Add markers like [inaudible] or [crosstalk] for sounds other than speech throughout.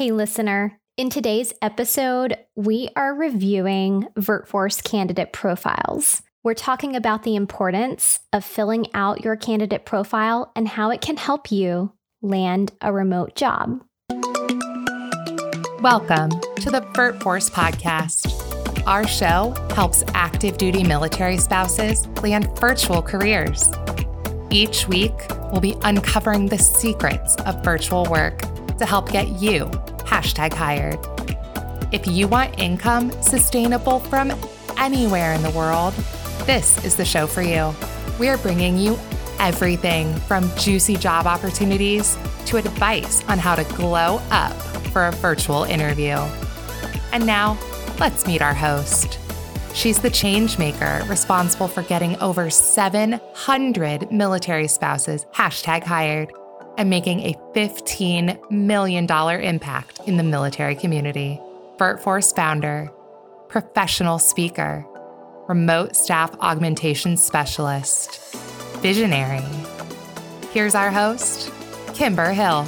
Hey, listener. In today's episode, we are reviewing VirtForce candidate profiles. We're talking about the importance of filling out your candidate profile and how it can help you land a remote job. Welcome to the VirtForce podcast. Our show helps active duty military spouses land virtual careers. Each week, we'll be uncovering the secrets of virtual work to help get you hashtag hired. If you want income sustainable from anywhere in the world, this is the show for you. We are bringing you everything from juicy job opportunities to advice on how to glow up for a virtual interview. And now, let's meet our host. She's the change maker responsible for getting over 700 military spouses hashtag hired and making a $15 million impact in the military community. VirtForce founder, professional speaker, remote staff augmentation specialist, visionary. Here's our host, Kimber Hill.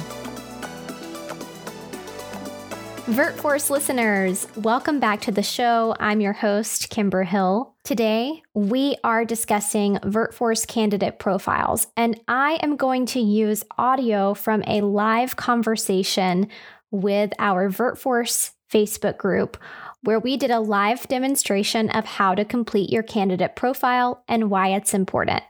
VirtForce listeners, welcome back to the show. I'm your host, Kimber Hill. Today, we are discussing VirtForce candidate profiles, and I am going to use audio from a live conversation with our VirtForce Facebook group where we did a live demonstration of how to complete your candidate profile and why it's important.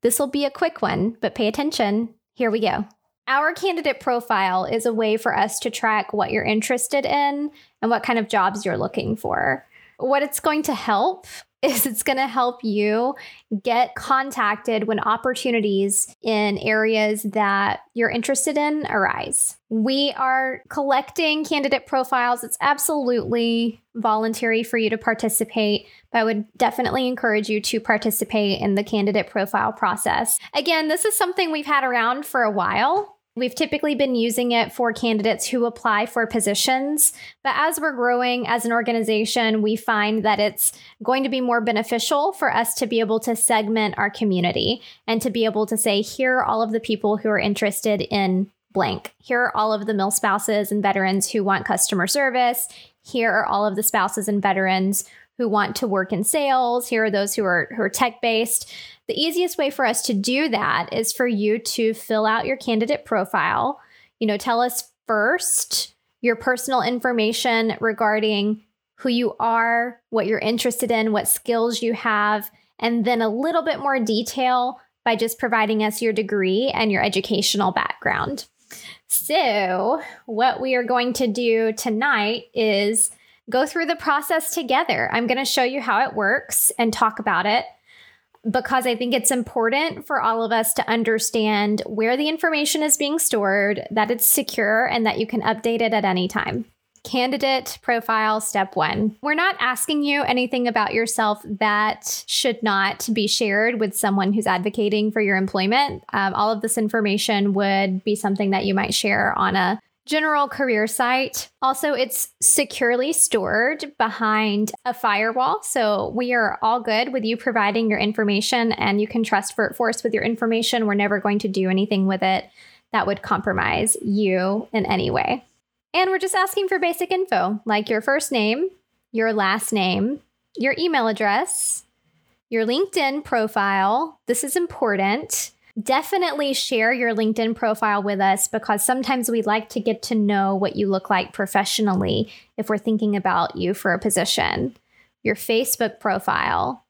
This will be a quick one, but pay attention. Here we go. Our candidate profile is a way for us to track what you're interested in and what kind of jobs you're looking for. What it's going to help [laughs] is it's going to help you get contacted when opportunities in areas that you're interested in arise. We are collecting candidate profiles. It's absolutely voluntary for you to participate, but I would definitely encourage you to participate in the candidate profile process. Again, this is something we've had around for a while. We've typically been using it for candidates who apply for positions. But as we're growing as an organization, we find that it's going to be more beneficial for us to be able to segment our community and to be able to say, here are all of the people who are interested in blank. Here are all of the mill spouses and veterans who want customer service. Here are all of the spouses and veterans who want to work in sales. Here are those who are who are tech based. The easiest way for us to do that is for you to fill out your candidate profile. You know, tell us first your personal information regarding who you are, what you're interested in, what skills you have, and then a little bit more detail by just providing us your degree and your educational background. So, what we are going to do tonight is go through the process together. I'm going to show you how it works and talk about it because I think it's important for all of us to understand where the information is being stored, that it's secure, and that you can update it at any time. Candidate profile step one. We're not asking you anything about yourself that should not be shared with someone who's advocating for your employment. Um, all of this information would be something that you might share on a general career site. Also, it's securely stored behind a firewall. So we are all good with you providing your information and you can trust VirtForce with your information. We're never going to do anything with it that would compromise you in any way. And we're just asking for basic info like your first name, your last name, your email address, your LinkedIn profile. This is important definitely share your LinkedIn profile with us because sometimes we like to get to know what you look like professionally if we're thinking about you for a position. Your Facebook profile,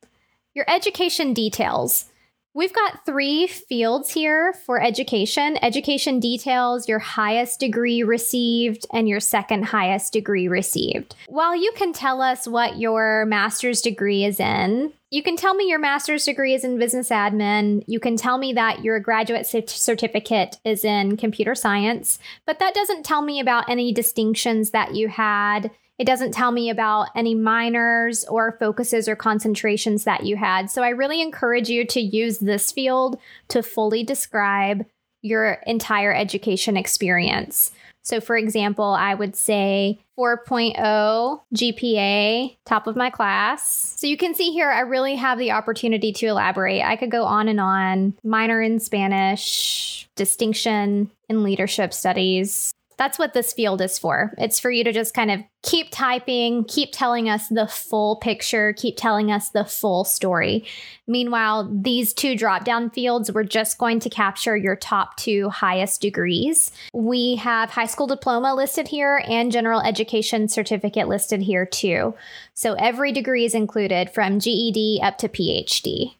your education details. We've got three fields here for education education details, your highest degree received, and your second highest degree received. While you can tell us what your master's degree is in, you can tell me your master's degree is in business admin. You can tell me that your graduate certificate is in computer science, but that doesn't tell me about any distinctions that you had it doesn't tell me about any minors or focuses or concentrations that you had. So I really encourage you to use this field to fully describe your entire education experience. So, for example, I would say 4.0 GPA, top of my class. So, you can see here, I really have the opportunity to elaborate. I could go on and on minor in Spanish, distinction in leadership studies, That's what this field is for. It's for you to just kind of keep typing, keep telling us the full picture, keep telling us the full story. Meanwhile, these two drop down fields, we're just going to capture your top two highest degrees. We have high school diploma listed here and general education certificate listed here too. So every degree is included from GED up to PhD.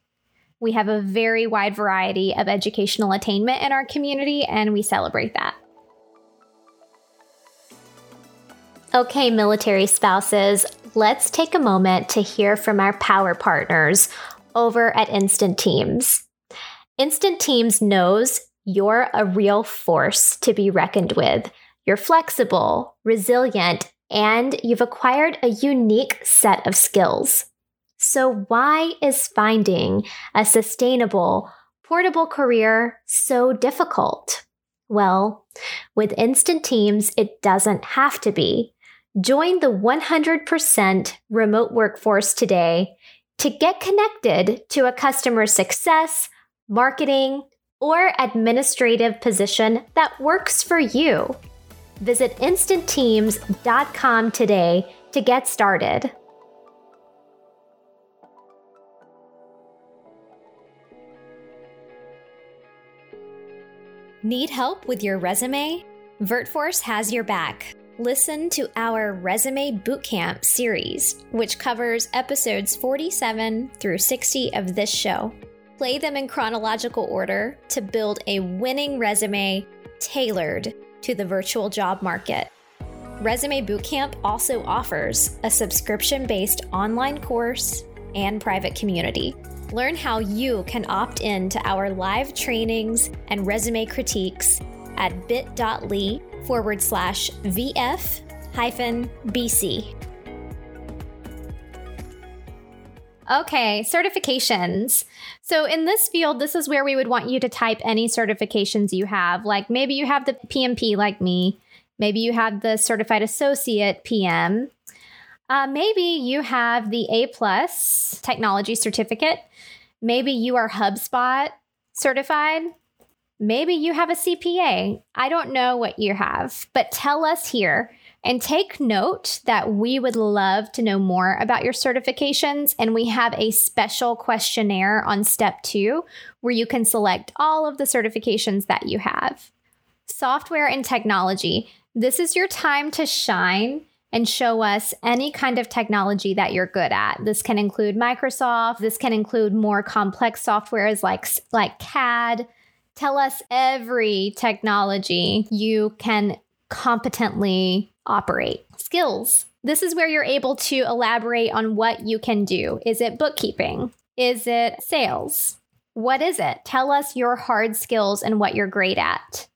We have a very wide variety of educational attainment in our community, and we celebrate that. Okay, military spouses, let's take a moment to hear from our power partners over at Instant Teams. Instant Teams knows you're a real force to be reckoned with. You're flexible, resilient, and you've acquired a unique set of skills. So, why is finding a sustainable, portable career so difficult? Well, with Instant Teams, it doesn't have to be. Join the 100% remote workforce today to get connected to a customer success, marketing, or administrative position that works for you. Visit instantteams.com today to get started. Need help with your resume? VirtForce has your back. Listen to our Resume Bootcamp series, which covers episodes 47 through 60 of this show. Play them in chronological order to build a winning resume tailored to the virtual job market. Resume Bootcamp also offers a subscription based online course and private community. Learn how you can opt in to our live trainings and resume critiques at bit.ly forward slash VF hyphen BC. Okay, certifications. So, in this field, this is where we would want you to type any certifications you have. Like maybe you have the PMP, like me. Maybe you have the Certified Associate PM. Uh, maybe you have the A plus technology certificate. Maybe you are HubSpot certified. Maybe you have a CPA. I don't know what you have, but tell us here and take note that we would love to know more about your certifications. And we have a special questionnaire on step two where you can select all of the certifications that you have. Software and technology. This is your time to shine and show us any kind of technology that you're good at. This can include Microsoft. This can include more complex softwares like, like CAD Tell us every technology you can competently operate. Skills. This is where you're able to elaborate on what you can do. Is it bookkeeping? Is it sales? What is it? Tell us your hard skills and what you're great at.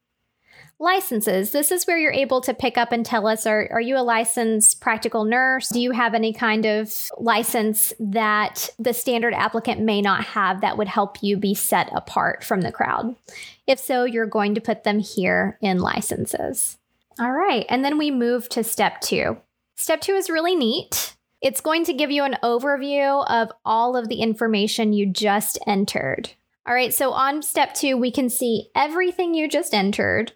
Licenses. This is where you're able to pick up and tell us are, are you a licensed practical nurse? Do you have any kind of license that the standard applicant may not have that would help you be set apart from the crowd? If so, you're going to put them here in licenses. All right. And then we move to step two. Step two is really neat. It's going to give you an overview of all of the information you just entered. All right, so on step two, we can see everything you just entered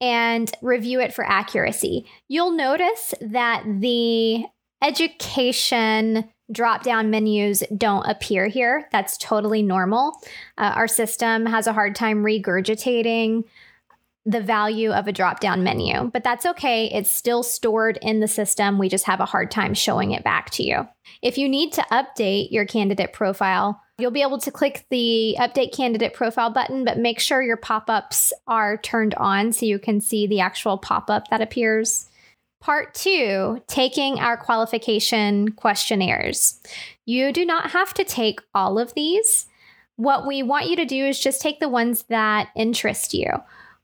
and review it for accuracy. You'll notice that the education drop down menus don't appear here. That's totally normal. Uh, our system has a hard time regurgitating the value of a drop down menu, but that's okay. It's still stored in the system. We just have a hard time showing it back to you. If you need to update your candidate profile, You'll be able to click the update candidate profile button, but make sure your pop ups are turned on so you can see the actual pop up that appears. Part two, taking our qualification questionnaires. You do not have to take all of these. What we want you to do is just take the ones that interest you.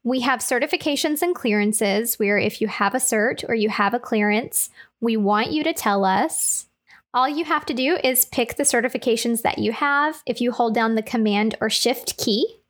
We have certifications and clearances where if you have a cert or you have a clearance, we want you to tell us all you have to do is pick the certifications that you have. If you hold down the Command or Shift key,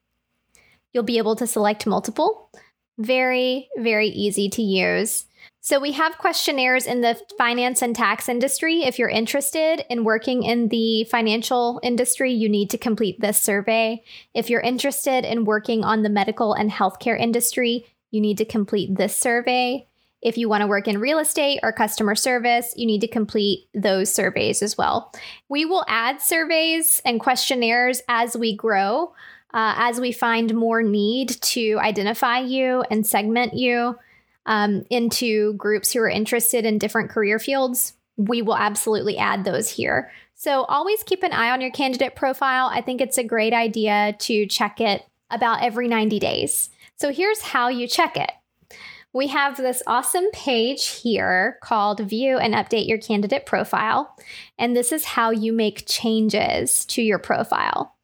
you'll be able to select multiple. Very, very easy to use. So, we have questionnaires in the finance and tax industry. If you're interested in working in the financial industry, you need to complete this survey. If you're interested in working on the medical and healthcare industry, you need to complete this survey. If you want to work in real estate or customer service, you need to complete those surveys as well. We will add surveys and questionnaires as we grow, uh, as we find more need to identify you and segment you um, into groups who are interested in different career fields. We will absolutely add those here. So always keep an eye on your candidate profile. I think it's a great idea to check it about every 90 days. So here's how you check it. We have this awesome page here called View and Update Your Candidate Profile. And this is how you make changes to your profile.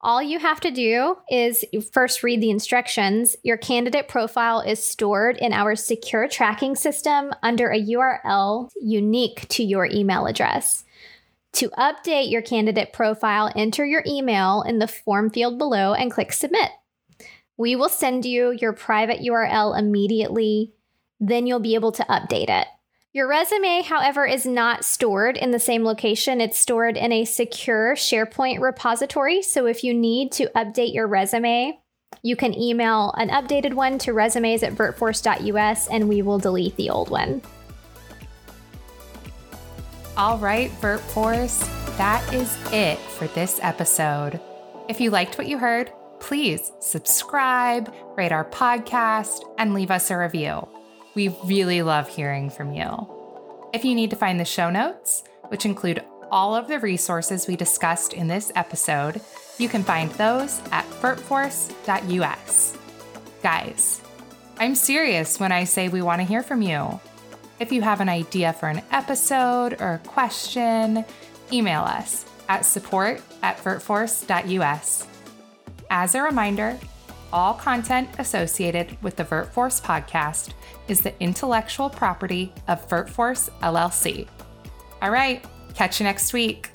All you have to do is first read the instructions. Your candidate profile is stored in our secure tracking system under a URL unique to your email address. To update your candidate profile, enter your email in the form field below and click submit. We will send you your private URL immediately, then you'll be able to update it. Your resume, however, is not stored in the same location. It's stored in a secure SharePoint repository. So if you need to update your resume, you can email an updated one to resumes at virtforce.us and we will delete the old one. All right, VirtForce, that is it for this episode. If you liked what you heard, please subscribe, rate our podcast, and leave us a review. We really love hearing from you. If you need to find the show notes, which include all of the resources we discussed in this episode, you can find those at virtforce.us. Guys, I'm serious when I say we want to hear from you. If you have an idea for an episode or a question, email us at support at virtforce.us. As a reminder, all content associated with the VirtForce podcast is the intellectual property of VirtForce LLC. All right, catch you next week.